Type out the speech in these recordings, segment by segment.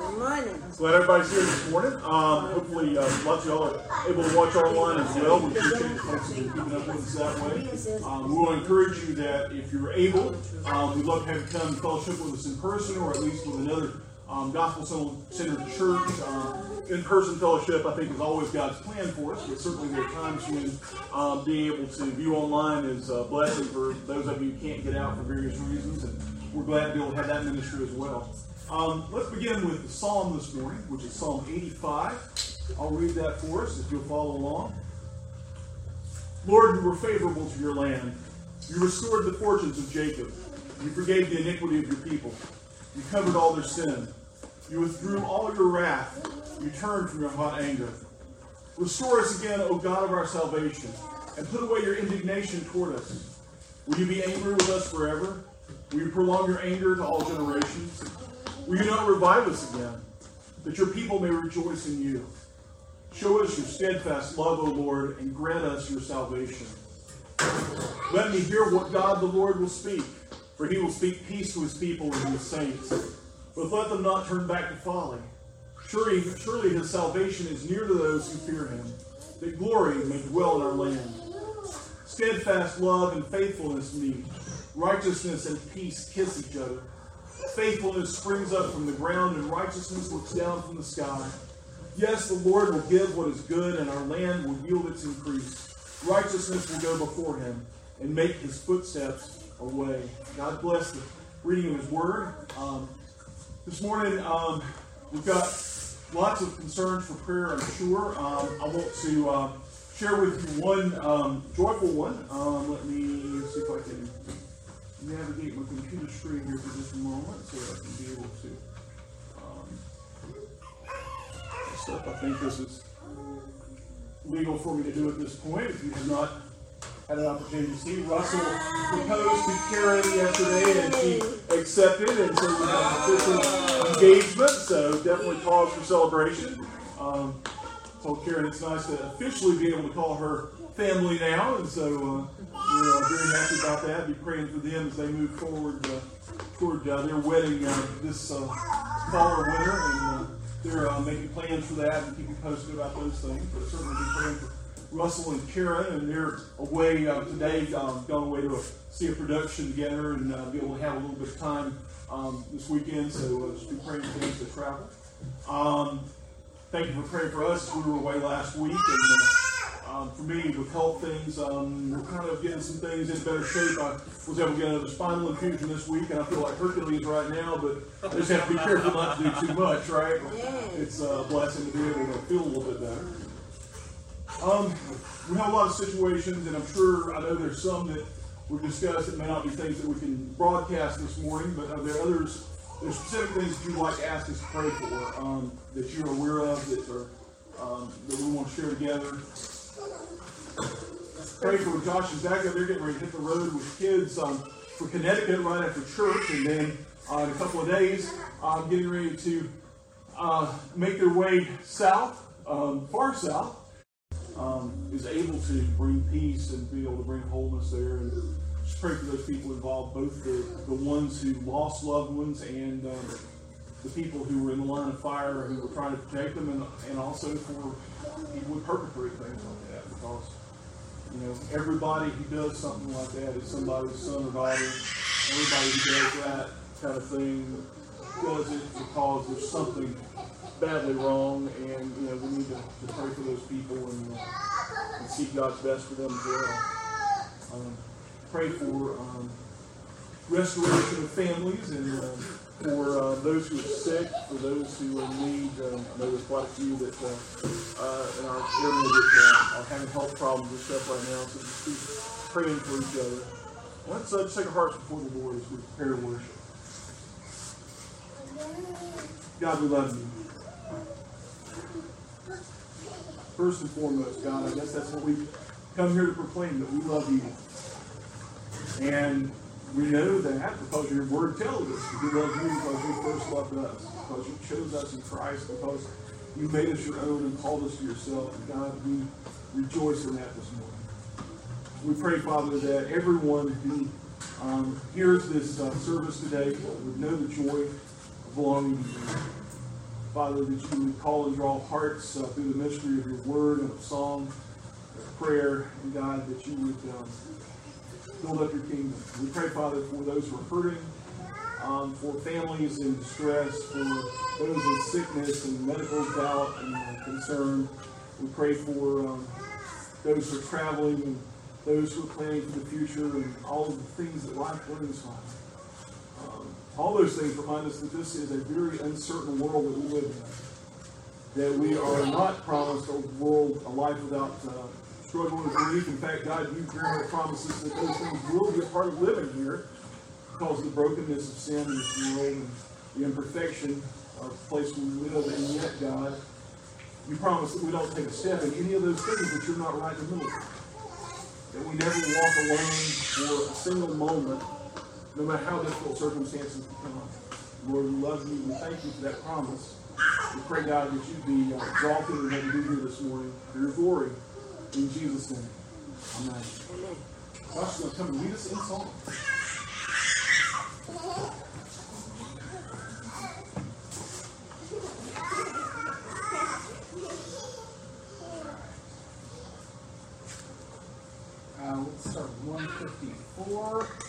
Good morning. Glad everybody's here this morning. Um, hopefully, uh, lots of y'all are able to watch online as well. We appreciate folks keeping up with us that way. Um, we want to encourage you that if you're able, um, we'd love to have you come fellowship with us in person or at least with another um, gospel centered church. Um, in person fellowship, I think, is always God's plan for us, but certainly there are times when um, being able to view online is a blessing for those of you who can't get out for various reasons, and we're glad to be able to have that ministry as well. Um, let's begin with the psalm this morning, which is Psalm 85. I'll read that for us if you'll follow along. Lord, you were favorable to your land. You restored the fortunes of Jacob. You forgave the iniquity of your people. You covered all their sin. You withdrew all your wrath. You turned from your hot anger. Restore us again, O God of our salvation, and put away your indignation toward us. Will you be angry with us forever? Will you prolong your anger to all generations? Will you not revive us again, that your people may rejoice in you? Show us your steadfast love, O Lord, and grant us your salvation. Let me hear what God the Lord will speak, for he will speak peace to his people and his saints. But let them not turn back to folly. Surely, surely his salvation is near to those who fear him, that glory may dwell in our land. Steadfast love and faithfulness meet. Righteousness and peace kiss each other. Faithfulness springs up from the ground, and righteousness looks down from the sky. Yes, the Lord will give what is good, and our land will yield its increase. Righteousness will go before him and make his footsteps a way. God bless the reading of his word. Um, this morning, um, we've got lots of concerns for prayer, I'm sure. Um, I want to uh, share with you one um, joyful one. Um, let me see if I can navigate my computer screen here for just a moment so I can be able to. Um. I think this is legal for me to do at this point. If you have not had an opportunity to see, Russell proposed to Karen yesterday and she accepted, and so we have official engagement. So definitely cause for celebration. Um, told Karen it's nice to officially be able to call her family now, and so uh, we're uh, very happy about that. Be praying for them as they move forward uh, toward uh, their wedding uh, this fall or winter, and they're making plans for that and keep you posted about those things. But certainly be praying for Russell and Karen, and they're away today, um, going away to see a production together and be able to have a little bit of time um, this weekend. So just be praying for them to travel. Um, thank you for praying for us. We were away last week, and um, for me, with health things, um, we're kind of getting some things in better shape. I was able to get another spinal infusion this week, and I feel like Hercules right now, but I just have to be careful not to do too much, right? It's a blessing to be able to feel a little bit better. Um, we have a lot of situations, and I'm sure I know there's some that we've discussed that may not be things that we can broadcast this morning, but are there others? There's specific things that you'd like to ask us to pray for um, that you're aware of that are um, that we want to share together. Pray for Josh and Becca. They're getting ready to hit the road with kids um, for Connecticut right after church, and then uh, in a couple of days, um, getting ready to uh, make their way south, um, far south. Um, is able to bring peace and be able to bring wholeness there. And just pray for those people involved, both the, the ones who lost loved ones and um, the people who were in the line of fire who were trying to protect them, and, and also for people who perpetrate things like that. Because you know, everybody who does something like that is somebody's son or daughter. Everybody who does that kind of thing does it because there's something badly wrong, and you know we need to, to pray for those people and, uh, and, seek God's best for them as well. Um, pray for um, restoration of families and. Uh, for uh, those who are sick, for those who are in need. Um, I know there's quite a few that uh, uh, in our area that uh, are having health problems and stuff right now, so just keep praying for each other. Let's uh, just take our hearts before the Lord as we prepare to worship. God, we love you. First and foremost, God, I guess that's what we come here to proclaim that we love you. And we know that because your word tells us we love you because you first loved us, because you chose us in Christ, because you made us your own and called us to yourself. And God, we rejoice in that this morning. We pray, Father, that everyone who um, hears this uh, service today would know the joy of belonging to you. Father, that you would call and draw hearts uh, through the mystery of your word and of song, of prayer, and God, that you would um, build up your kingdom. We pray, Father, for those who are hurting, um, for families in distress, for those in sickness and medical doubt and uh, concern. We pray for um, those who are traveling and those who are planning for the future and all of the things that life brings, Father. Um, all those things remind us that this is a very uncertain world that we live in. That we are not promised a world, a life without uh, struggle and grief. In fact, God, you very much promises that those things will be a part of living here because of the brokenness of sin world and the imperfection of the place we live. And yet, God, you promise that we don't take a step in any of those things that you're not right in the middle of. That we never walk alone for a single moment no matter how difficult circumstances become. Lord, we love you. We thank you for that promise. We pray, God, that you'd be uh, exalted in what we do here this morning for your glory. In Jesus' name. Amen. Josh is going to come and lead us in song. Uh, let's start 154.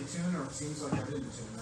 Tune or it seems like I didn't tune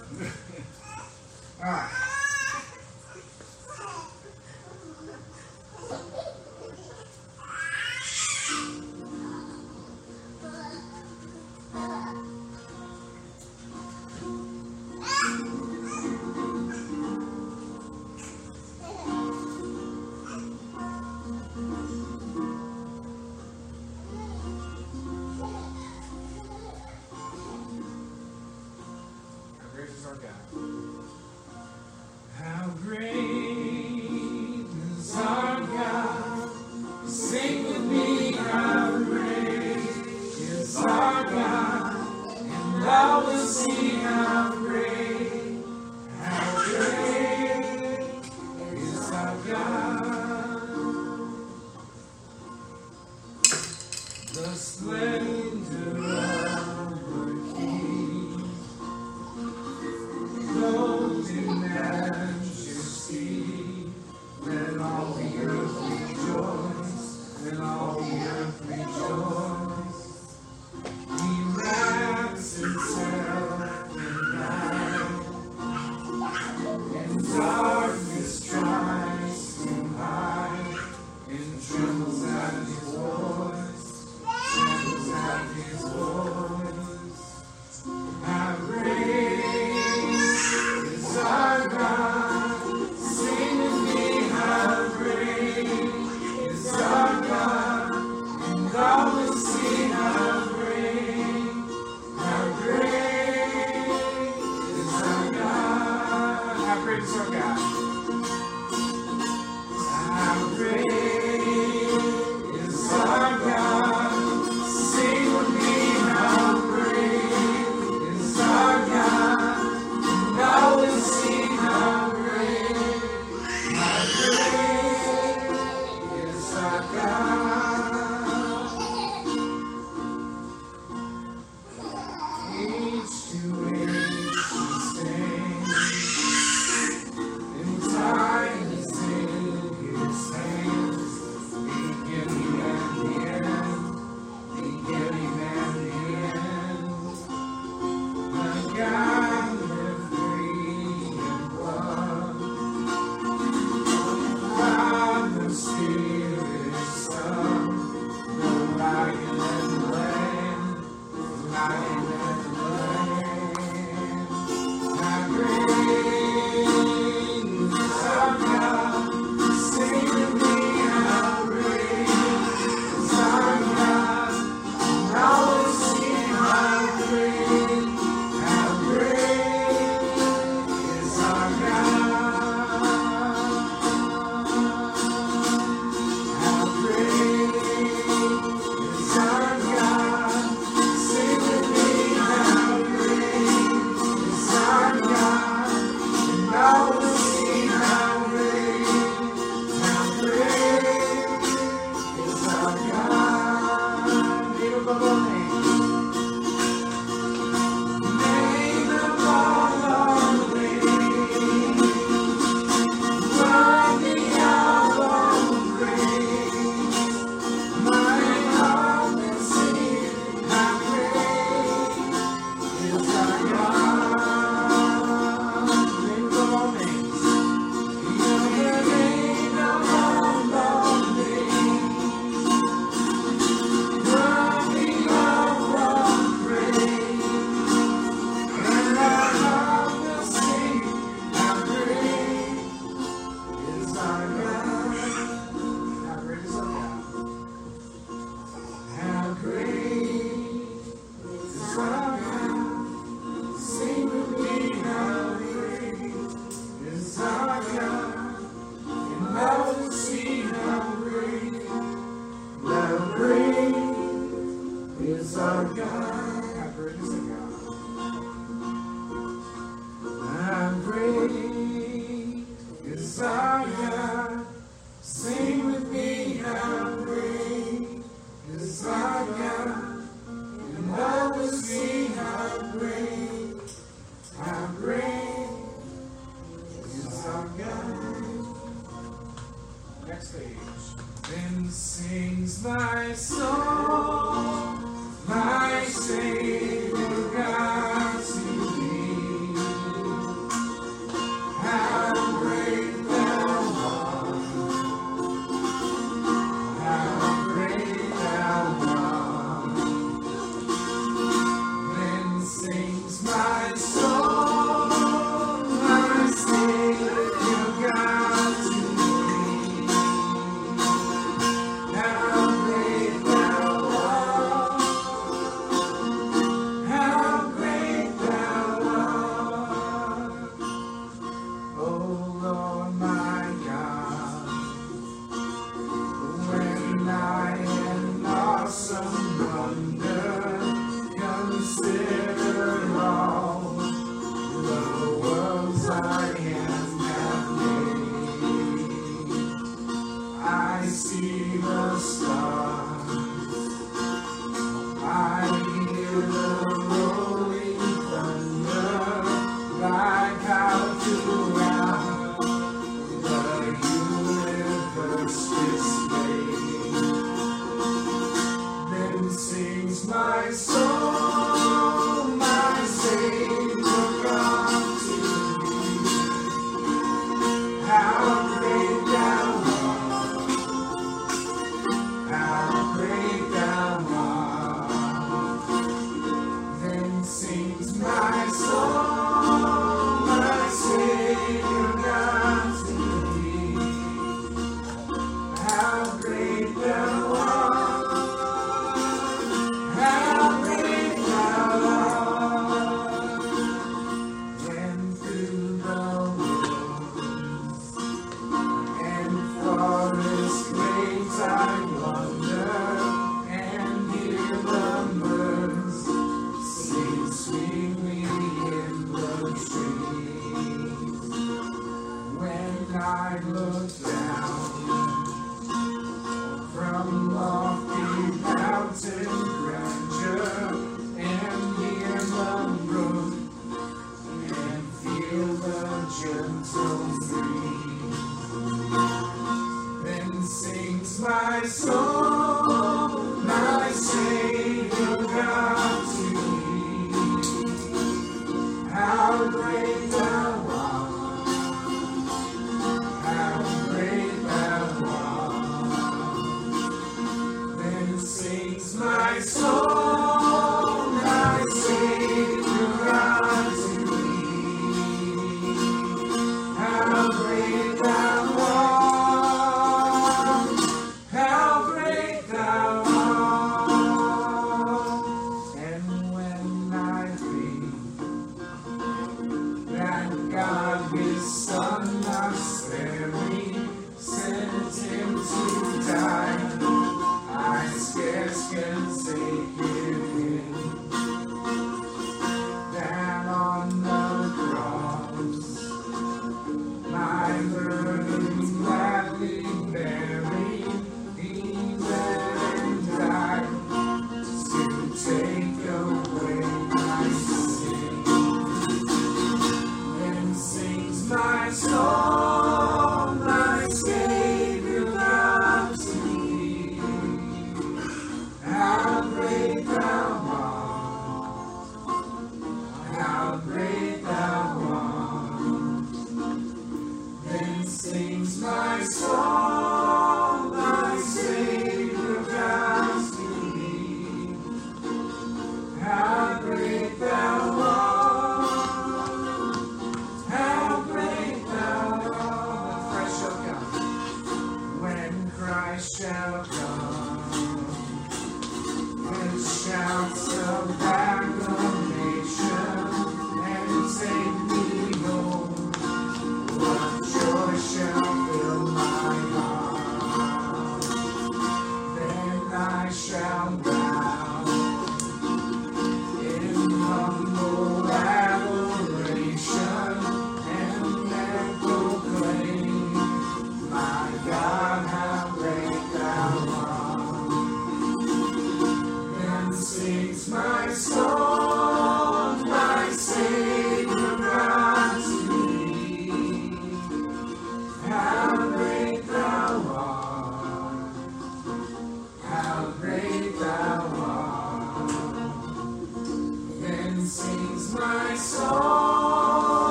How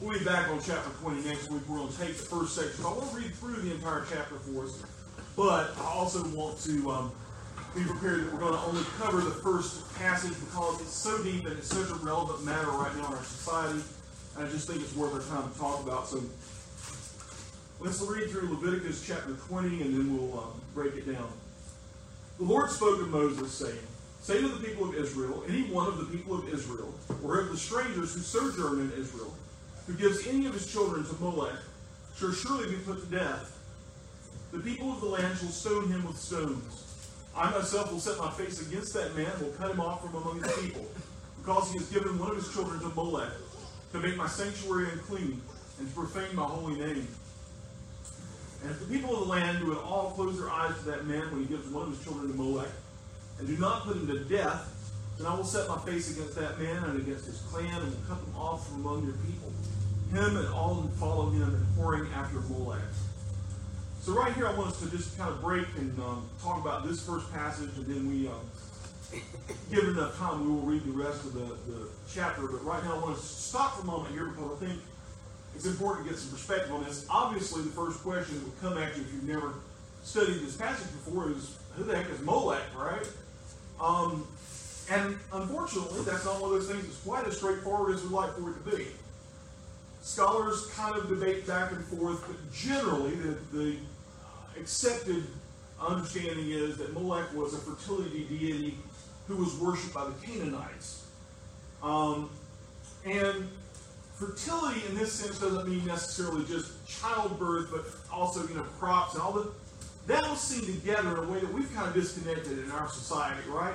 we'll be back on chapter 20 next week. We're going to take the first section. I won't read through the entire chapter for us, but I also want to um, be prepared that we're going to only cover the first passage because it's so deep and it's such a relevant matter right now in our society. And I just think it's worth our time to talk about. So let's read through Leviticus chapter 20 and then we'll um, break it down. The Lord spoke to Moses, saying, Say to the people of Israel, any one of the people of Israel, or of the strangers who sojourn in Israel, who gives any of his children to Molech, shall surely be put to death. The people of the land shall stone him with stones. I myself will set my face against that man and will cut him off from among his people, because he has given one of his children to Molech, to make my sanctuary unclean, and to profane my holy name. And if the people of the land do at all close their eyes to that man when he gives one of his children to Molech, and do not put him to death, then I will set my face against that man and against his clan, and will cut them off from among your people, him and all who follow him and whoring after Molech. So right here, I want us to just kind of break and um, talk about this first passage, and then we, um, given enough time, we will read the rest of the, the chapter. But right now, I want to stop for a moment here because I think it's important to get some perspective on this. Obviously, the first question that would come at you if you've never studied this passage before is, who the heck is Molech, right? Um, and unfortunately, that's not one of those things that's quite as straightforward as we'd like for it to be. Scholars kind of debate back and forth, but generally, the, the accepted understanding is that Molech was a fertility deity who was worshipped by the Canaanites. Um, and fertility in this sense doesn't mean necessarily just childbirth, but also, you know, crops and all the that was seen together in a way that we've kind of disconnected in our society, right?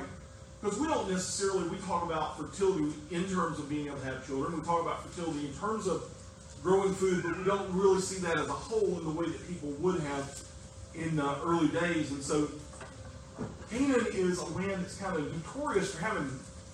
Because we don't necessarily we talk about fertility in terms of being able to have children. We talk about fertility in terms of growing food, but we don't really see that as a whole in the way that people would have in uh, early days. And so Canaan is a land that's kind of notorious for having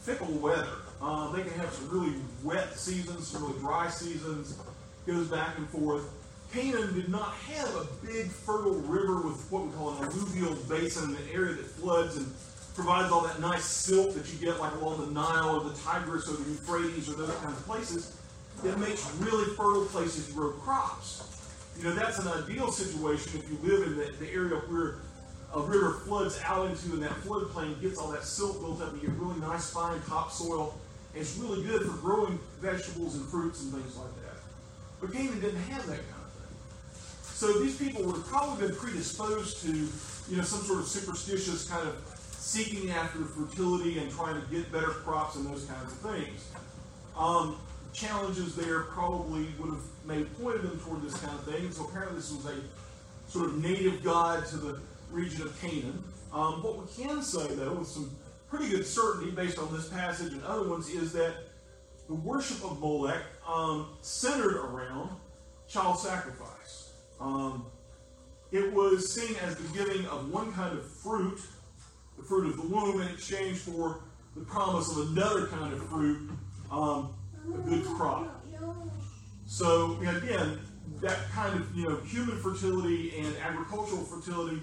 fickle weather. Uh, they can have some really wet seasons, some really dry seasons, goes back and forth. Canaan did not have a big fertile river with what we call an alluvial basin, an area that floods and provides all that nice silt that you get like along the Nile or the Tigris or the Euphrates or those kinds of places. It makes really fertile places grow crops. You know, that's an ideal situation if you live in the, the area where a river floods out into and that floodplain gets all that silt built up and you get really nice fine topsoil. And it's really good for growing vegetables and fruits and things like that. But Canaan didn't have that kind of thing. So these people have probably been predisposed to, you know, some sort of superstitious kind of seeking after fertility and trying to get better crops and those kinds of things. Um, challenges there probably would have maybe pointed them toward this kind of thing. So apparently this was a sort of native god to the region of Canaan. Um, what we can say, though, with some pretty good certainty based on this passage and other ones, is that the worship of Molech um, centered around child sacrifice. Um, it was seen as the giving of one kind of fruit, the fruit of the womb, in exchange for the promise of another kind of fruit, um, a good crop. So again, that kind of you know human fertility and agricultural fertility.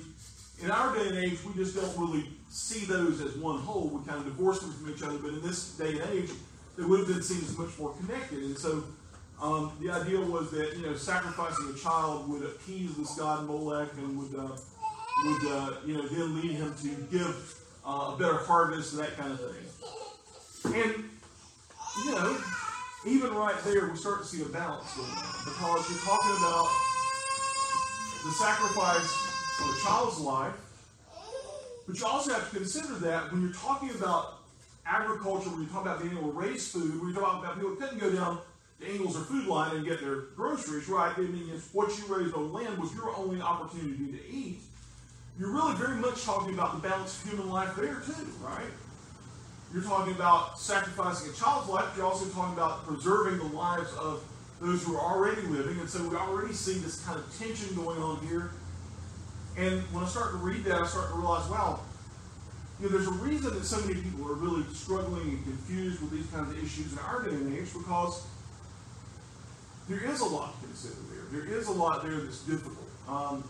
In our day and age, we just don't really see those as one whole. We kind of divorce them from each other. But in this day and age, they would have been seen as much more connected. And so um, the idea was that you know sacrificing a child would appease this god Molech and would uh, would uh, you know then lead him to give uh, a better harvest and that kind of thing. And you know, even right there, we start to see a balance because you're talking about the sacrifice of a child's life, but you also have to consider that when you're talking about agriculture, when you're talking about being able to raise food, when you're talking about people couldn't go down the Ingles or Food Lion and get their groceries, right? I mean, if what you raised on land was your only opportunity to eat, you're really very much talking about the balance of human life there too, right? You're talking about sacrificing a child's life, you're also talking about preserving the lives of those who are already living, and so we already see this kind of tension going on here. And when I start to read that, I start to realize, wow, you know, there's a reason that so many people are really struggling and confused with these kinds of issues in our day and age because there is a lot to consider there. There is a lot there that's difficult. Um,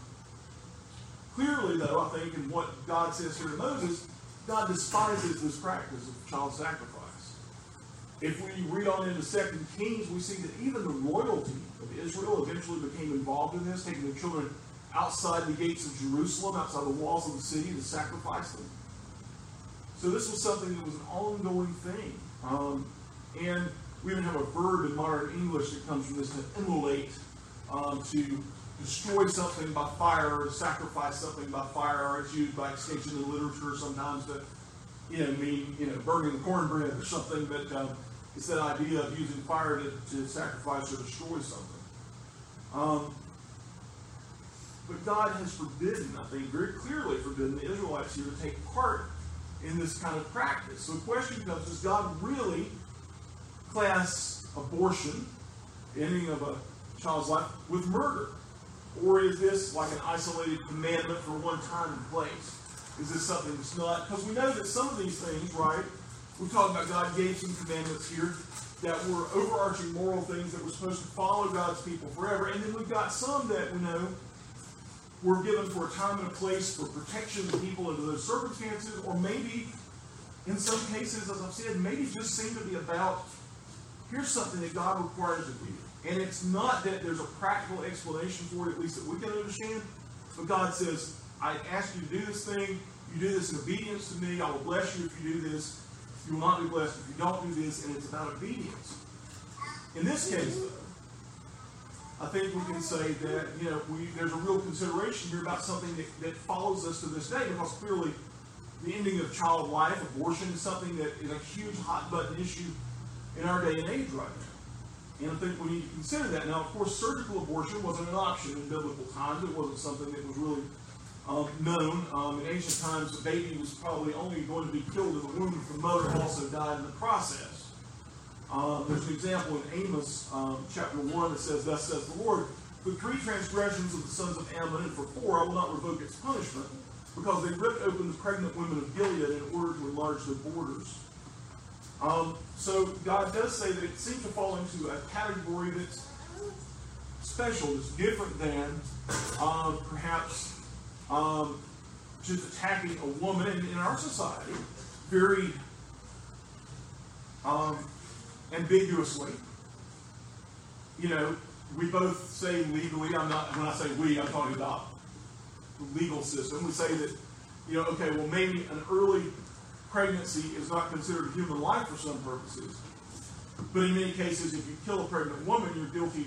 clearly, though, I think in what God says here to Moses, God despises this practice of child sacrifice. If we read on into Second Kings, we see that even the royalty of Israel eventually became involved in this, taking their children outside the gates of Jerusalem, outside the walls of the city, to sacrifice them. So this was something that was an ongoing thing. Um, and we even have a verb in modern English that comes from this to immolate, um, to destroy something by fire or sacrifice something by fire, or it's used by extension in literature sometimes to you know, mean, you know, burning the cornbread or something, but um, it's that idea of using fire to, to sacrifice or destroy something. Um, but God has forbidden, I think, very clearly forbidden the Israelites here to take part in this kind of practice. So the question comes, does God really class abortion, ending of a child's life, with murder? Or is this like an isolated commandment for one time and place? Is this something that's not? Because we know that some of these things, right? We talked about God gave some commandments here that were overarching moral things that were supposed to follow God's people forever. And then we've got some that we know were given for a time and a place for protection of people under those circumstances, or maybe in some cases, as I've said, maybe just seem to be about here's something that God requires of you. And it's not that there's a practical explanation for it, at least that we can understand, but God says, I ask you to do this thing. You do this in obedience to me. I will bless you if you do this. You will not be blessed if you don't do this, and it's about obedience. In this case, though, I think we can say that you know we, there's a real consideration here about something that, that follows us to this day, because clearly the ending of child life, abortion, is something that is a huge hot button issue in our day and age right now. And I think we need to consider that. Now, of course, surgical abortion wasn't an option in biblical times. It wasn't something that was really um, known. Um, in ancient times, the baby was probably only going to be killed in the womb if the mother also died in the process. Um, there's an example in Amos um, chapter 1 that says, Thus says the Lord, for three transgressions of the sons of Ammon, and for four I will not revoke its punishment, because they ripped open the pregnant women of Gilead in order to enlarge their borders. Um, so God does say that it seems to fall into a category that's special, that's different than um, perhaps um, just attacking a woman in, in our society very um, ambiguously. You know, we both say legally, I'm not, when I say we, I'm talking about the legal system. We say that, you know, okay, well, maybe an early pregnancy is not considered human life for some purposes. But in many cases, if you kill a pregnant woman, you're guilty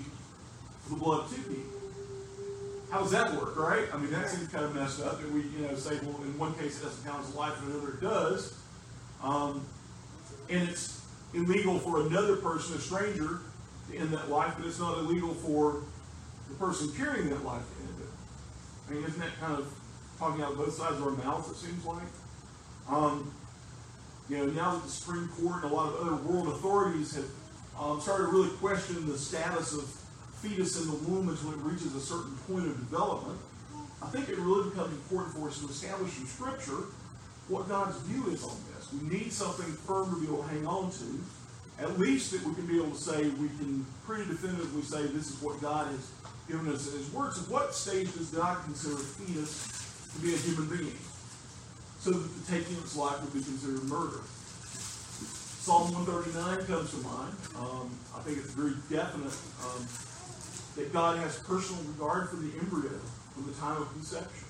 of the blood of two people. How does that work, right? I mean, that seems kind of messed up. And we, you know, say, well, in one case it doesn't count as life, in another it does. Um, and it's illegal for another person, a stranger, to end that life, but it's not illegal for the person carrying that life to end it. I mean, isn't that kind of talking out of both sides of our mouths, it seems like? Um, you know, now that the Supreme Court and a lot of other world authorities have um, started to really question the status of fetus in the womb until it reaches a certain point of development, I think it really becomes important for us to establish in Scripture what God's view is on this. We need something firm to be able to hang on to. At least that we can be able to say, we can pretty definitively say this is what God has given us in His Word. So, what stage does God consider fetus to be a human being? So that the taking of its life would be considered murder. Psalm 139 comes to mind. Um, I think it's very definite um, that God has personal regard for the embryo from the time of conception.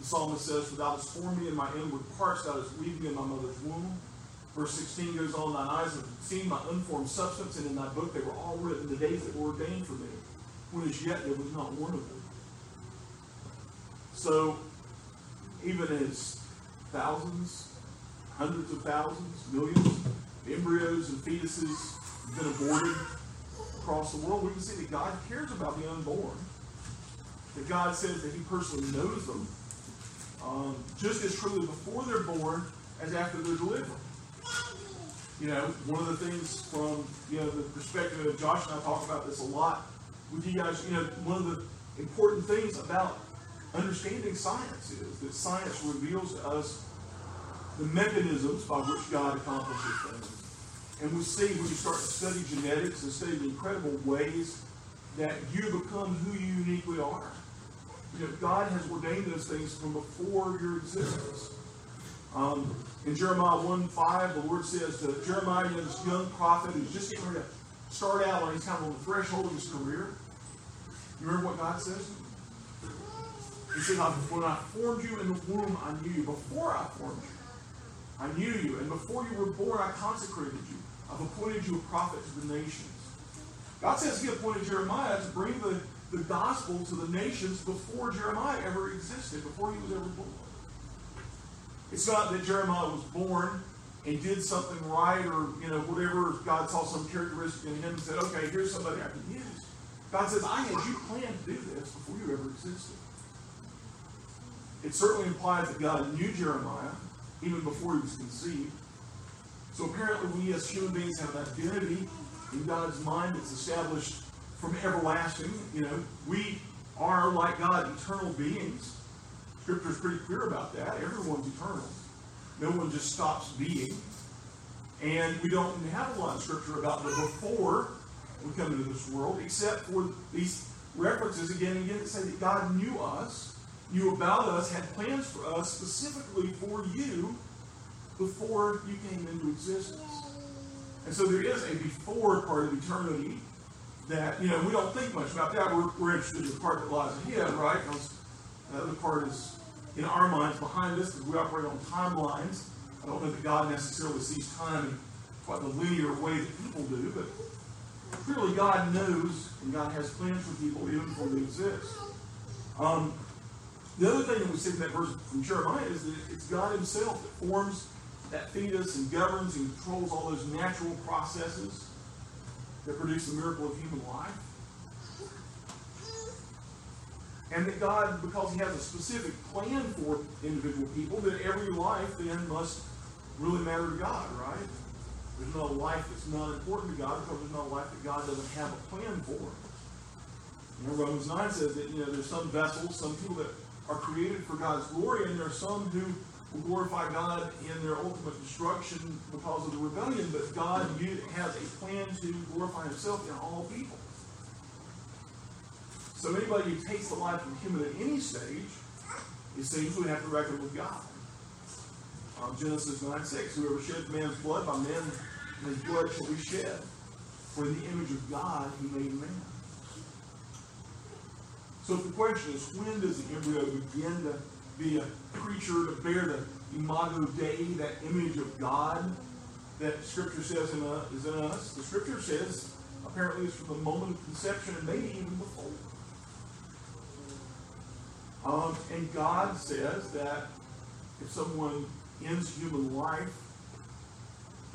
The psalmist says, For thou hast formed me in my inward parts, thou hast weaved me in my mother's womb. Verse 16 goes on, Thine eyes have seen my unformed substance, and in thy book they were all written, the days that were ordained for me, when as yet there was not one of them. So, even as thousands, hundreds of thousands, millions embryos and fetuses have been aborted across the world, we can see that God cares about the unborn. That God says that He personally knows them um, just as truly before they're born as after they're delivered. You know, one of the things from you know the perspective of Josh and I talk about this a lot with you guys. You know, one of the important things about understanding science is. That science reveals to us the mechanisms by which God accomplishes things. And we see when you start to study genetics and study the incredible ways that you become who you uniquely are. You know, God has ordained those things from before your existence. Um, in Jeremiah 1 5, the Lord says to Jeremiah, this young prophet who's just getting ready to start out on, he's kind of on the threshold of his career. You remember what God says? He said, When I formed you in the womb, I knew you. Before I formed you, I knew you. And before you were born, I consecrated you. I've appointed you a prophet to the nations. God says he appointed Jeremiah to bring the, the gospel to the nations before Jeremiah ever existed, before he was ever born. It's not that Jeremiah was born and did something right or, you know, whatever. God saw some characteristic in him and said, okay, here's somebody I can use. God says, I had you planned to do this before you ever existed. It certainly implies that God knew Jeremiah even before he was conceived. So apparently we as human beings have an identity in God's mind that's established from everlasting. You know, we are like God, eternal beings. Scripture is pretty clear about that. Everyone's eternal. No one just stops being. And we don't have a lot of scripture about the before we come into this world, except for these references again and again that say that God knew us, knew about us, had plans for us specifically for you before you came into existence. And so there is a before part of eternity that, you know, we don't think much about that. We're, we're interested in the part that lies ahead, right? Because the other part is in our minds behind us because we operate on timelines. I don't know that God necessarily sees time in quite the linear way that people do, but clearly God knows and God has plans for people even before they exist. Um, the other thing that we see in that verse from Jeremiah is that it's God Himself that forms that fetus and governs and controls all those natural processes that produce the miracle of human life. And that God, because He has a specific plan for individual people, that every life then must really matter to God, right? There's not a life that's not important to God because there's not a life that God doesn't have a plan for. You know, Romans 9 says that, you know, there's some vessels, some people that are created for God's glory, and there are some who will glorify God in their ultimate destruction because of the rebellion, but God has a plan to glorify Himself in all people. So anybody who takes the life of a human at any stage, it seems we have to reckon with God. Um, Genesis 9 6, whoever sheds man's blood, by man his blood shall be shed. For in the image of God he made man. So the question is, when does the embryo begin to be a creature to bear the imago Dei, that image of God that Scripture says in, uh, is in us? The Scripture says apparently it's from the moment of conception and maybe even before. Um, and God says that if someone ends human life,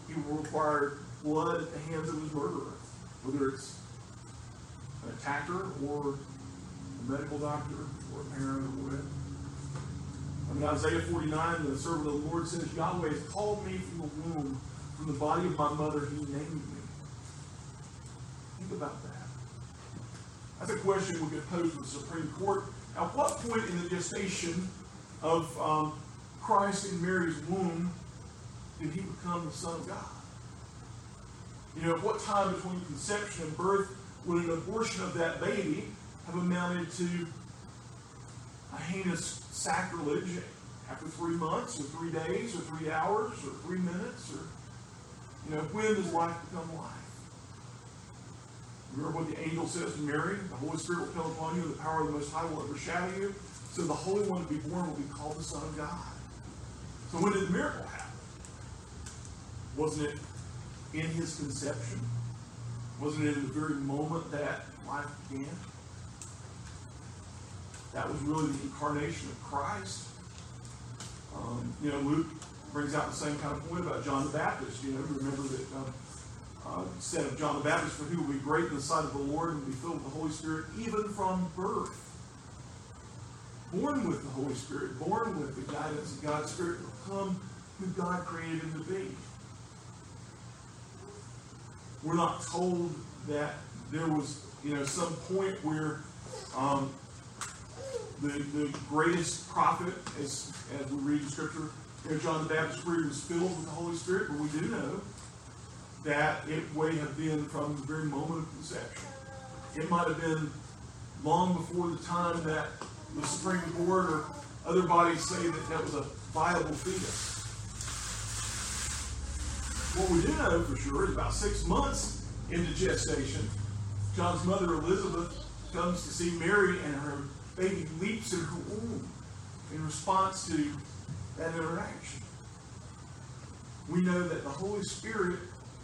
he will require blood at the hands of his murderer, whether it's an attacker or medical doctor or a parent or whatever. I mean, Isaiah 49, the servant of the Lord says, Yahweh has called me from the womb, from the body of my mother, he named me. Think about that. That's a question we could pose to the Supreme Court. At what point in the gestation of um, Christ in Mary's womb did he become the Son of God? You know, at what time between conception and birth would an abortion of that baby have amounted to a heinous sacrilege after three months or three days or three hours or three minutes or you know, when does life become life? Remember what the angel says to Mary? The Holy Spirit will come upon you, and the power of the Most High will overshadow you. So the Holy One to be born will be called the Son of God. So when did the miracle happen? Wasn't it in his conception? Wasn't it in the very moment that life began? That was really the incarnation of Christ. Um, you know, Luke brings out the same kind of point about John the Baptist. You know, remember that um, uh, said of John the Baptist, for who will be great in the sight of the Lord and be filled with the Holy Spirit even from birth. Born with the Holy Spirit, born with the guidance of God's Spirit, become who God created him to be. We're not told that there was, you know, some point where um, the, the greatest prophet, as, as we read in Scripture, you know, John the Baptist spirit was filled with the Holy Spirit, but we do know that it may have been from the very moment of conception. It might have been long before the time that the Supreme Court or other bodies say that that was a viable fetus. What we do know for sure is about six months into gestation, John's mother Elizabeth comes to see Mary and her baby leaps in her womb in response to that interaction. We know that the Holy Spirit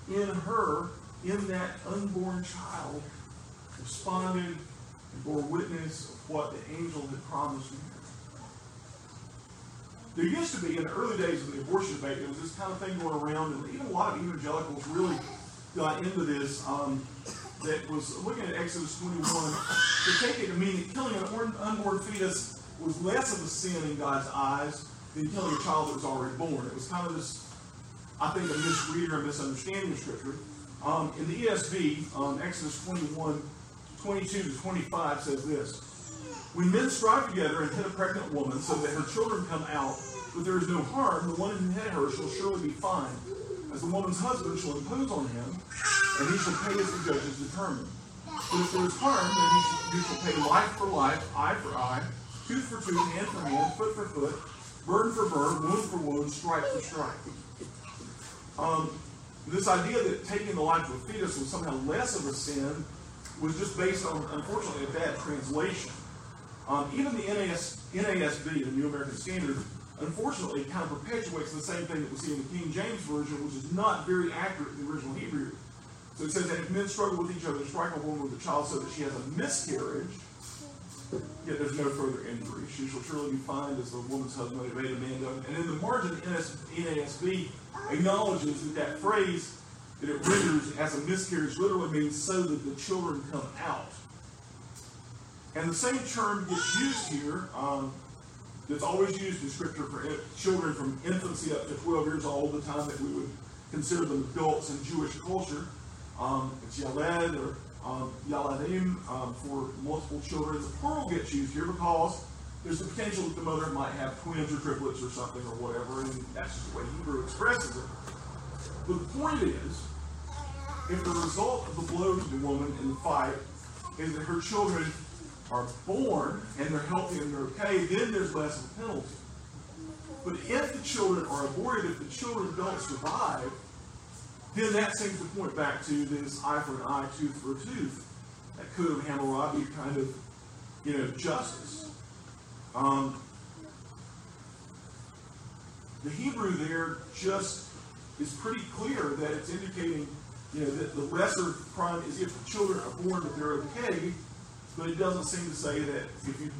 in her, in that unborn child, responded and bore witness of what the angel had promised Mary. There used to be, in the early days of the abortion debate, there was this kind of thing going around, and even a lot of evangelicals really got into this. Um, that was looking at Exodus 21 to take it to mean that killing an unborn fetus was less of a sin in God's eyes than killing a child that was already born. It was kind of this, I think, a misread or a misunderstanding of Scripture. Um, in the ESV, um, Exodus 21, 22 to 25 says this When men strive together and hit a pregnant woman so that her children come out, but there is no harm, the one who hit her shall surely be fined, as the woman's husband shall impose on him, and he shall pay as the judges determine. But if there is harm, then he shall, shall pay life for life, eye for eye, tooth for tooth, hand for hand, foot for foot, burn for burn, wound for wound, stripe for stripe. Um, this idea that taking the life of a fetus was somehow less of a sin was just based on, unfortunately, a bad translation. Um, even the NAS, NASB, the New American Standard, unfortunately kind of perpetuates the same thing that we see in the King James Version, which is not very accurate in the original Hebrew. So it says that if men struggle with each other, strike a woman with a child so that she has a miscarriage, yet there's no further injury. She shall surely be fined as the woman's husband obeyed a man. And in the margin, NASB acknowledges that that phrase that it renders as a miscarriage literally means so that the children come out. And the same term gets used here, um, that's always used in Scripture for children from infancy up to 12 years old, the time that we would consider them adults in Jewish culture. Um, it's Yaled or um, Yaladim um, for multiple children. The plural gets used here because there's the potential that the mother might have twins or triplets or something or whatever, and that's just the way Hebrew expresses it. But the point is, if the result of the blow to the woman in the fight is that her children are born and they're healthy and they're okay, then there's less of a penalty. But if the children are aborted, if the children don't survive, then that seems to point back to this eye for an eye, tooth for a tooth. That could have Hammurabi kind of, you know, justice. Um, the Hebrew there just is pretty clear that it's indicating, you know, that the lesser crime is if the children are born but they're okay, but it doesn't seem to say that if you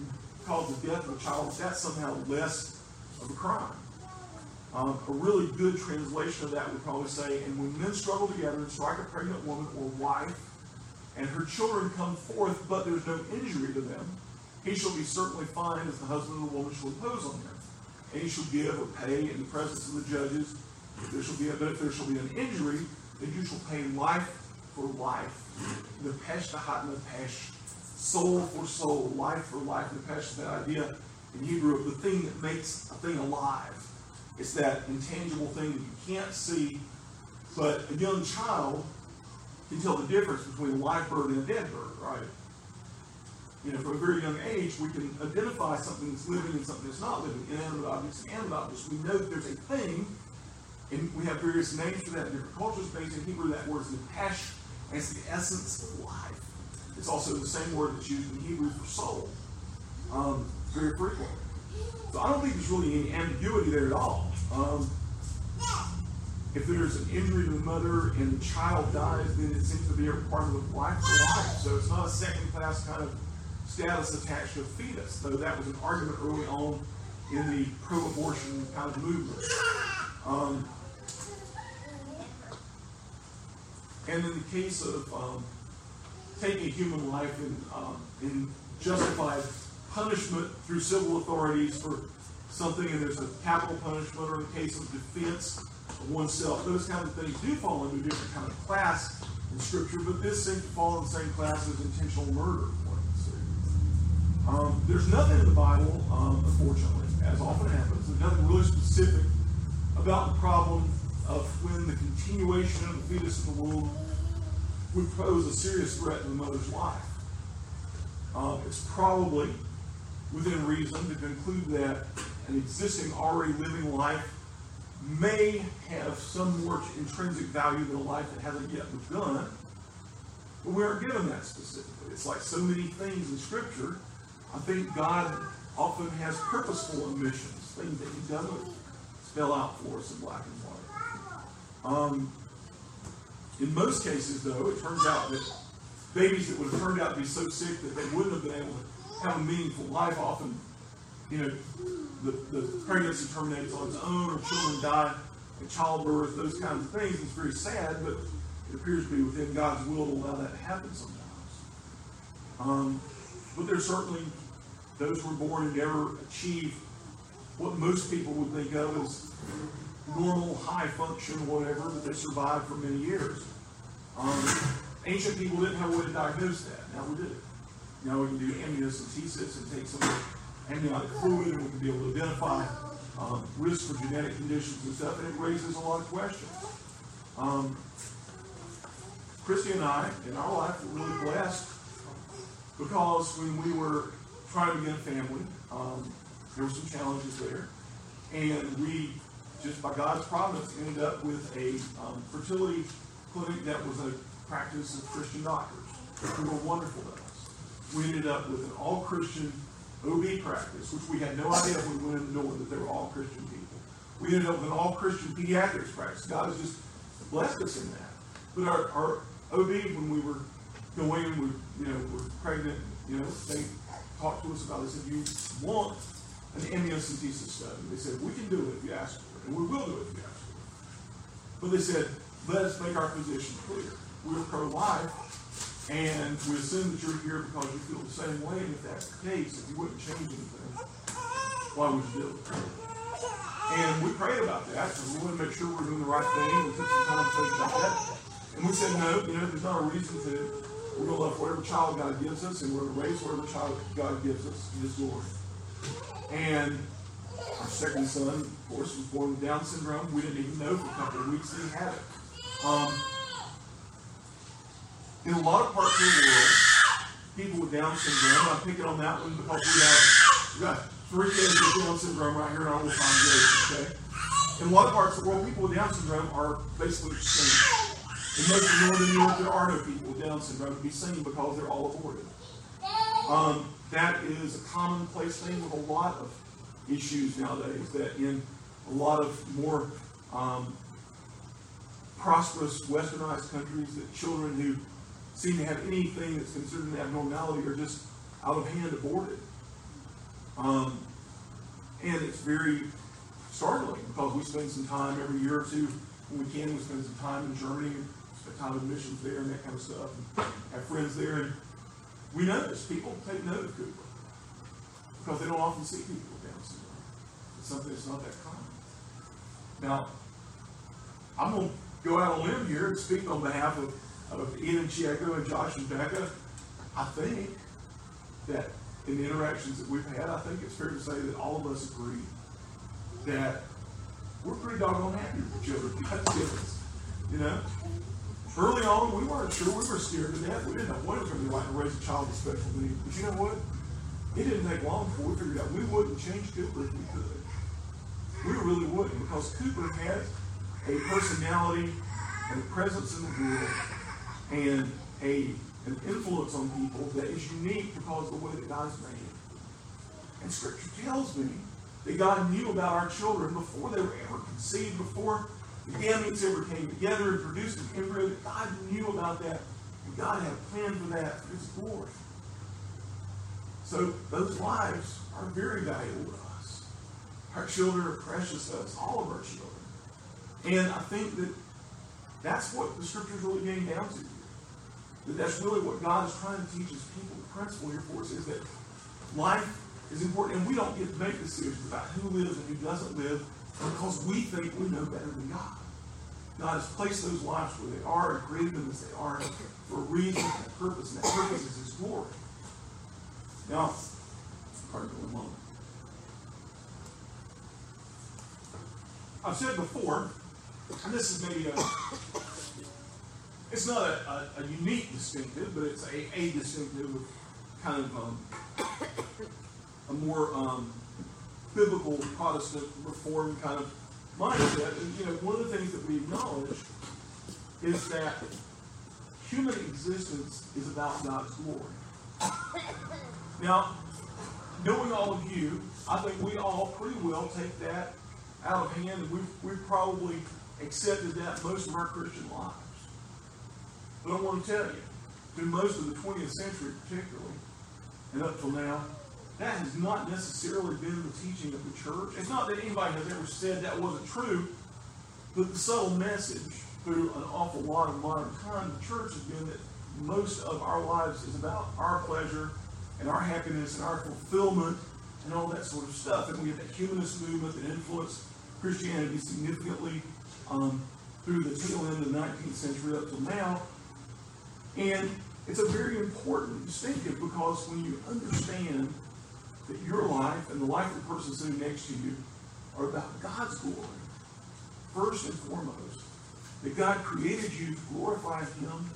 cause the death of a child, that's somehow less of a crime. Um, a really good translation of that would probably say, and when men struggle together and strike a pregnant woman or wife, and her children come forth, but there's no injury to them, he shall be certainly fined as the husband of the woman shall impose on him. And he shall give or pay in the presence of the judges. If there shall be a, but if there shall be an injury, then you shall pay life for life. The pesh tahat pesh, soul for soul, life for life. The is that idea in Hebrew of the thing that makes a thing alive. It's that intangible thing that you can't see, but a young child can tell the difference between a live bird and a dead bird, right? You know, from a very young age, we can identify something that's living and something that's not living, inanimate objects and animate objects. We know that there's a thing, and we have various names for that in different cultures. Based in Hebrew, that word is nepesh, and it's the essence of life. It's also the same word that's used in Hebrew for soul, um, very frequently. So I don't think there's really any ambiguity there at all. Um, if there's an injury to the mother and the child dies, then it seems to be a requirement of life for life. So it's not a second class kind of status attached to a fetus, though that was an argument early on in the pro abortion kind of movement. Um, and in the case of um, taking a human life and, um, and justified punishment through civil authorities for something, and there's a capital punishment, or in the case of defense of oneself, those kinds of things do fall into a different kind of class in Scripture, but this seems to fall in the same class as intentional murder. Um, there's nothing in the Bible, um, unfortunately, as often happens, there's nothing really specific about the problem of when the continuation of the fetus in the womb would pose a serious threat to the mother's life. Um, it's probably within reason to conclude that an existing, already living life may have some more intrinsic value than a life that hasn't yet begun. But we aren't given that specifically. It's like so many things in Scripture. I think God often has purposeful omissions, things that He doesn't spell out for us in black and white. Um, in most cases, though, it turns out that babies that would have turned out to be so sick that they wouldn't have been able to have a meaningful life often, you know, the, the pregnancy terminates on its own or children die at childbirth, those kinds of things. It's very sad, but it appears to be within God's will to allow that to happen sometimes. Um, but there's certainly those who are born and never achieve what most people would think of as normal, high function, whatever, that they survived for many years. Um, ancient people didn't have a way to diagnose that. Now we do. Now we can do amniocentesis and take some amniotic fluid and we can be able to identify um, risk for genetic conditions and stuff, and it raises a lot of questions. Um, Christy and I, in our life, were really blessed because when we were trying to get a family, um, there were some challenges there, and we, just by God's providence, ended up with a um, fertility clinic that was a practice of Christian doctors who were wonderful to us. We ended up with an all-Christian OB practice, which we had no idea when we went in the door that they were all Christian people. We ended up with an all-Christian pediatrics practice. God has just blessed us in that. But our, our OB, when we were going, we you know were pregnant, you know, they talked to us about this. If you want an amniocentesis study, they said we can do it if you ask for and we will do it it. But they said, let us make our position clear. We're pro-life, and we assume that you're here because you feel the same way. And if that's the case, if you wouldn't change anything, why would you do it? And we prayed about that because we wanted to make sure we're doing the right thing. We took some time to think about that. And we said, no, you know, there's not a reason to. We're going to love whatever child God gives us, and we're going to raise whatever child God gives us in His glory. And our second son, of course, was born with Down syndrome. We didn't even know for a couple of weeks that he had it. Um, in a lot of parts of the world, people with Down syndrome, I'm picking on that one because we have we got three kids with Down syndrome right here in our little congregation, okay? In a lot of parts of the world, people with Down syndrome are basically singing. In most of northern Europe, there are no people with Down syndrome to be seen because they're all aborted. Um, that is a commonplace thing with a lot of issues nowadays. That in a lot of more um, prosperous, westernized countries, that children who seem to have anything that's considered an abnormality are just out of hand aborted. Um, and it's very startling because we spend some time every year or two when we can. We spend some time in Germany, spend time in missions there and that kind of stuff, and have friends there. And we notice people take note of Cooper because they don't often see people with Down syndrome. It's something that's not that common. Now, I'm going to go out on a limb here and speak on behalf of, of Ian and Chieko and Josh and Becca. I think that in the interactions that we've had, I think it's fair to say that all of us agree that we're pretty doggone happy with the children God gives us. You know? Early on, we weren't sure. We were scared to death. We didn't know what it was going to be like to raise a child with special needs. But you know what? It didn't take long before we figured out we wouldn't change Cooper if we could. We really wouldn't because Cooper has a personality and a presence in the world and a an influence on people that is unique because of the way that God's made him. And Scripture tells me that God knew about our children before they were ever conceived, before the gametes ever came together and produced an embryo, that God knew about that. And God had a plan for that for His glory. So those lives are very valuable to us. Our children are precious to us, all of our children. And I think that that's what the scriptures really getting down to here. That that's really what God is trying to teach his people. The principle here for us is that life is important, and we don't get to make decisions about who lives and who doesn't live because we think we know better than God. God has placed those lives where they are and created them as they are for a reason and a purpose, and that purpose is his glory. Now, Cardinal in a moment. I've said before, and this is maybe a, it's not a, a, a unique distinctive, but it's a, a distinctive kind of um, a more um, biblical Protestant Reformed kind of mindset. And, you know, one of the things that we acknowledge is that human existence is about God's glory. Now, knowing all of you, I think we all pretty well take that out of hand, and we've, we've probably accepted that most of our Christian lives. But I want to tell you, through most of the 20th century particularly, and up till now, that has not necessarily been the teaching of the church. It's not that anybody has ever said that wasn't true, but the subtle message through an awful lot of modern time, the church has been that most of our lives is about our pleasure and our happiness and our fulfillment and all that sort of stuff. And we have that humanist movement that influenced Christianity significantly um, through the tail end of the 19th century up till now. And it's a very important distinctive because when you understand that your life and the life of the person sitting next to you are about God's glory, first and foremost, that God created you to glorify Him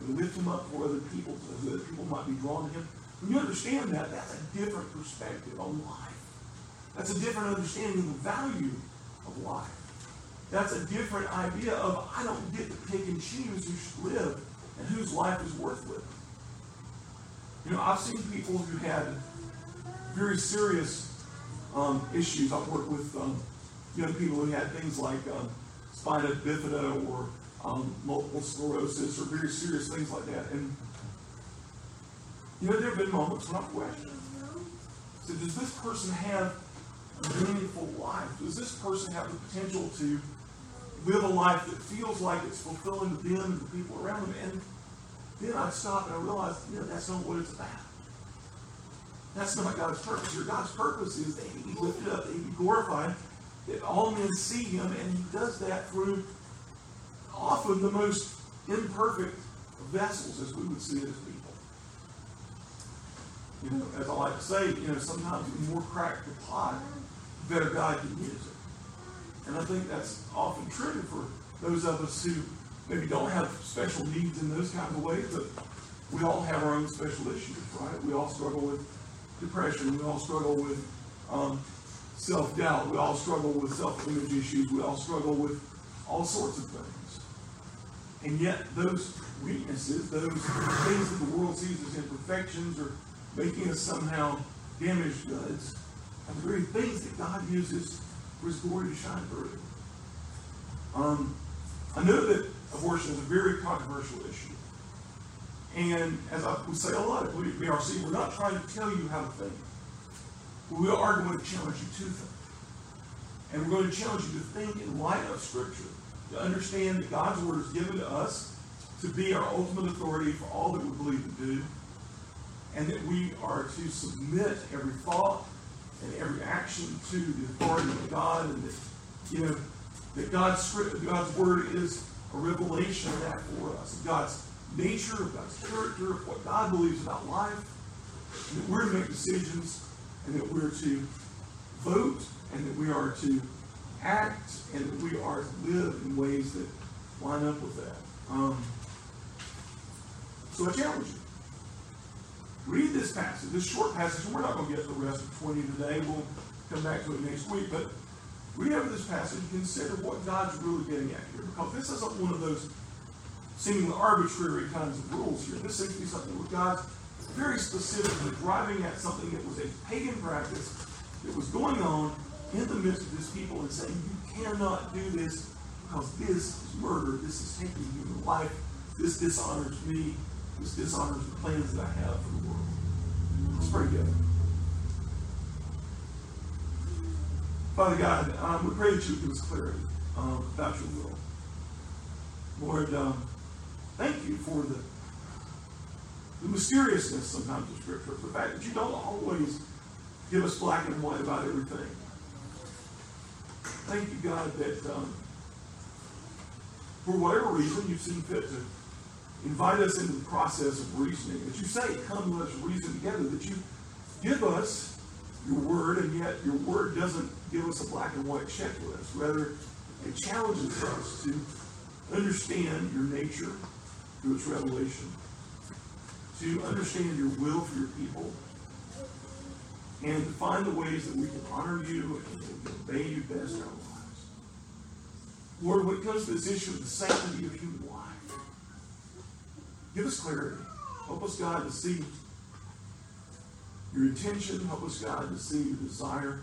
and lift Him up for other people so that other people might be drawn to Him. When you understand that, that's a different perspective on life. That's a different understanding of the value of life. That's a different idea of I don't get to pick and choose who should live and whose life is worth living. You know, I've seen people who had very serious um, issues. I've worked with um, young people who had things like um, spina bifida or um, multiple sclerosis or very serious things like that. And you know, there have been moments when I've questioned. So does this person have a meaningful life? Does this person have the potential to live a life that feels like it's fulfilling to them and the people around them? And then I stop and I realize, you know, that's not what it's about. That's not God's purpose. Your God's purpose is that He be lifted up, that He be glorified, that all men see Him, and He does that through often the most imperfect vessels, as we would see it as. You know, as I like to say, you know, sometimes the more cracked the pot, the better God can use it. And I think that's often true for those of us who maybe don't have special needs in those kinds of ways, but we all have our own special issues, right? We all struggle with depression. We all struggle with um, self doubt. We all struggle with self image issues. We all struggle with all sorts of things. And yet, those weaknesses, those things that the world sees as imperfections or making us somehow damaged goods, are the very things that God uses for His glory to shine through. Um, I know that abortion is a very controversial issue. And as I, we say a lot at BRC, we're not trying to tell you how to think. We are going to challenge you to think. And we're going to challenge you to think in light of Scripture, to understand that God's Word is given to us to be our ultimate authority for all that we believe to do, and that we are to submit every thought and every action to the authority of God, and that, you know, that God's, God's Word is a revelation of that for us, God's nature, of God's character, of what God believes about life, that we're to make decisions, and that we're to vote, and that we are to act, and that we are to live in ways that line up with that. Um, so I challenge you. Read this passage, this short passage, we're not going to get the rest of 20 today. We'll come back to it next week. But read over this passage and consider what God's really getting at here. Because this isn't one of those seemingly arbitrary kinds of rules here. This seems to be something where God's very specifically driving at something that was a pagan practice that was going on in the midst of this people and saying, you cannot do this because this is murder, this is taking human life, this dishonors me, this dishonors the plans that I have for the world. Let's pray together. Father God, um, we pray that you give us clarity um, about your will. Lord, um, thank you for the, the mysteriousness sometimes of Scripture, the fact that you don't always give us black and white about everything. Thank you, God, that um, for whatever reason you've seen fit to invite us into the process of reasoning. That you say, come let us reason together. That you give us your word, and yet your word doesn't give us a black and white checklist. Rather, it challenges us to understand your nature through its revelation, to understand your will for your people, and to find the ways that we can honor you and obey you best in our lives. Lord, when it comes to this issue of the sanctity of human life, give us clarity. Help us, God, to see your intention. Help us, God, to see your desire.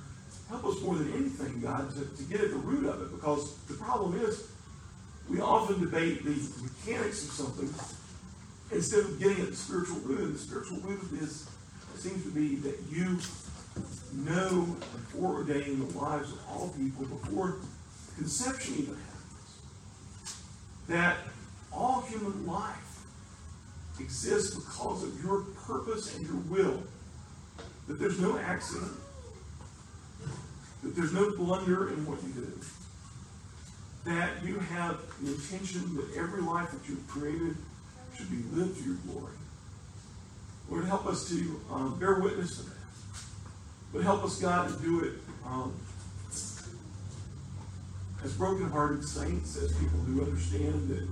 Help us more than anything, God, to, to get at the root of it. Because the problem is, we often debate the mechanics of something instead of getting at the spiritual root. And the spiritual root this seems to be that you know and foreordain the lives of all people before conception even happens. That all human life exists because of your purpose and your will. That there's no accident. That there's no blunder in what you do. That you have the intention that every life that you've created should be lived to your glory. Lord, help us to um, bear witness to that. But help us, God, to do it um, as broken-hearted saints, as people who understand that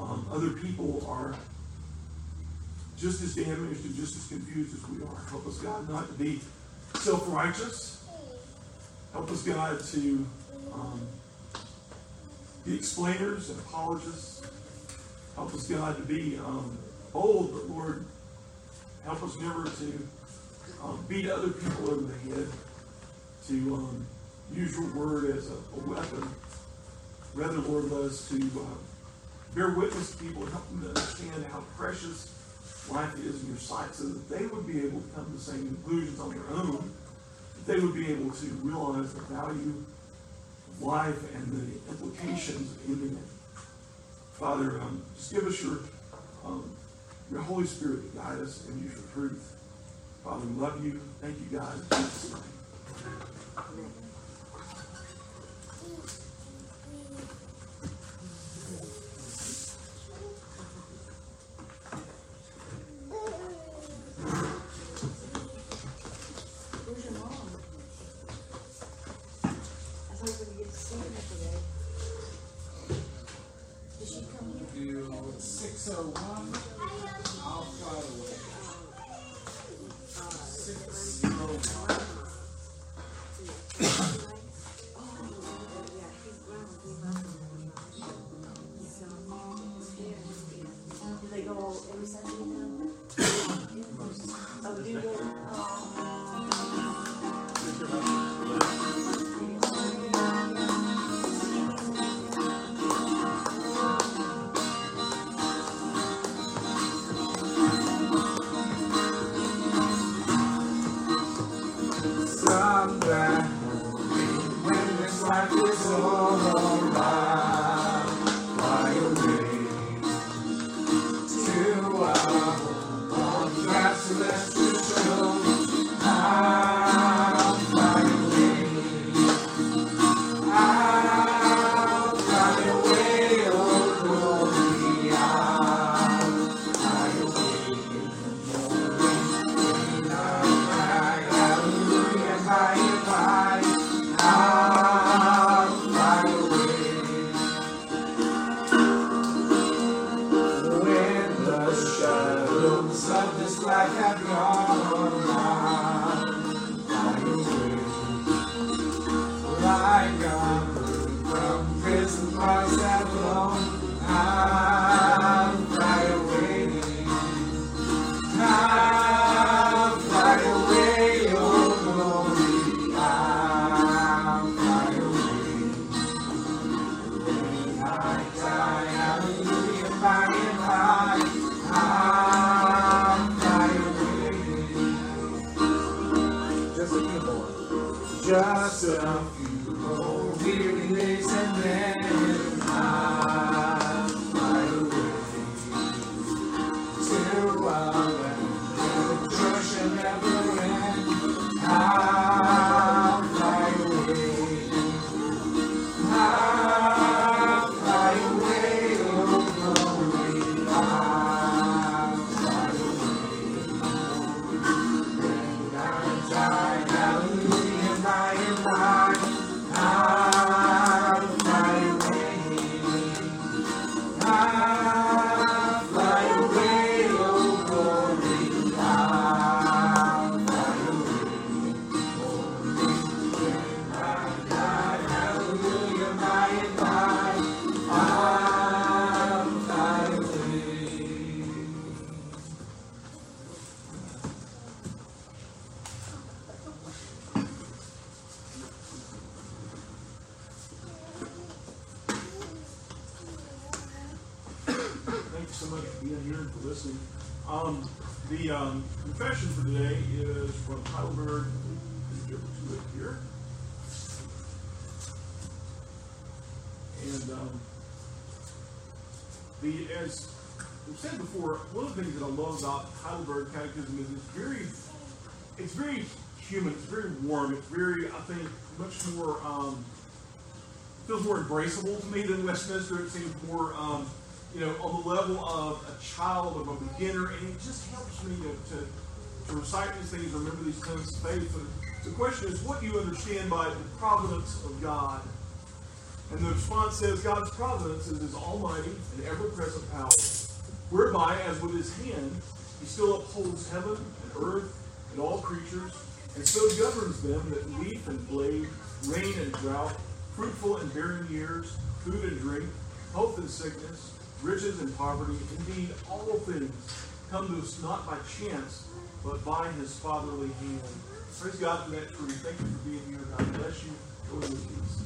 um, other people are just as damaged and just as confused as we are. Help us, God, not to be self-righteous. Help us, God, to um, be explainers and apologists. Help us, God, to be um, bold, but Lord, help us never to um, beat other people over the head, to um, use your word as a, a, weapon. Rather, Lord, let us to uh, bear witness to people and help them to understand how precious life is in your sight so that they would be able to come to the same conclusions on their own, that they would be able to realize the value of life and the implications of ending it. Father, um, just give us your, um, your Holy Spirit to guide us and use your truth. Father, we love you. Thank you, God. batizou. Amen. As we've said before, one of the things that I love about Heidelberg Catechism is it's very, it's very human. It's very warm. It's very, I think, much more. Um, feels more embraceable to me than Westminster. It seems more, um, you know, on the level of a child, of a beginner, and it just helps me to, to, to recite these things, remember these of faith. And the question is, what do you understand by the providence of God? And the response says, God's providence is his almighty and ever-present power, whereby, as with his hand, he still upholds heaven and earth and all creatures, and so governs them that leaf and blade, rain and drought, fruitful and barren years, food and drink, health and sickness, riches and poverty, indeed all things come to us not by chance, but by his fatherly hand. Praise God for that truth. Thank you for being here. God bless you. Go in peace.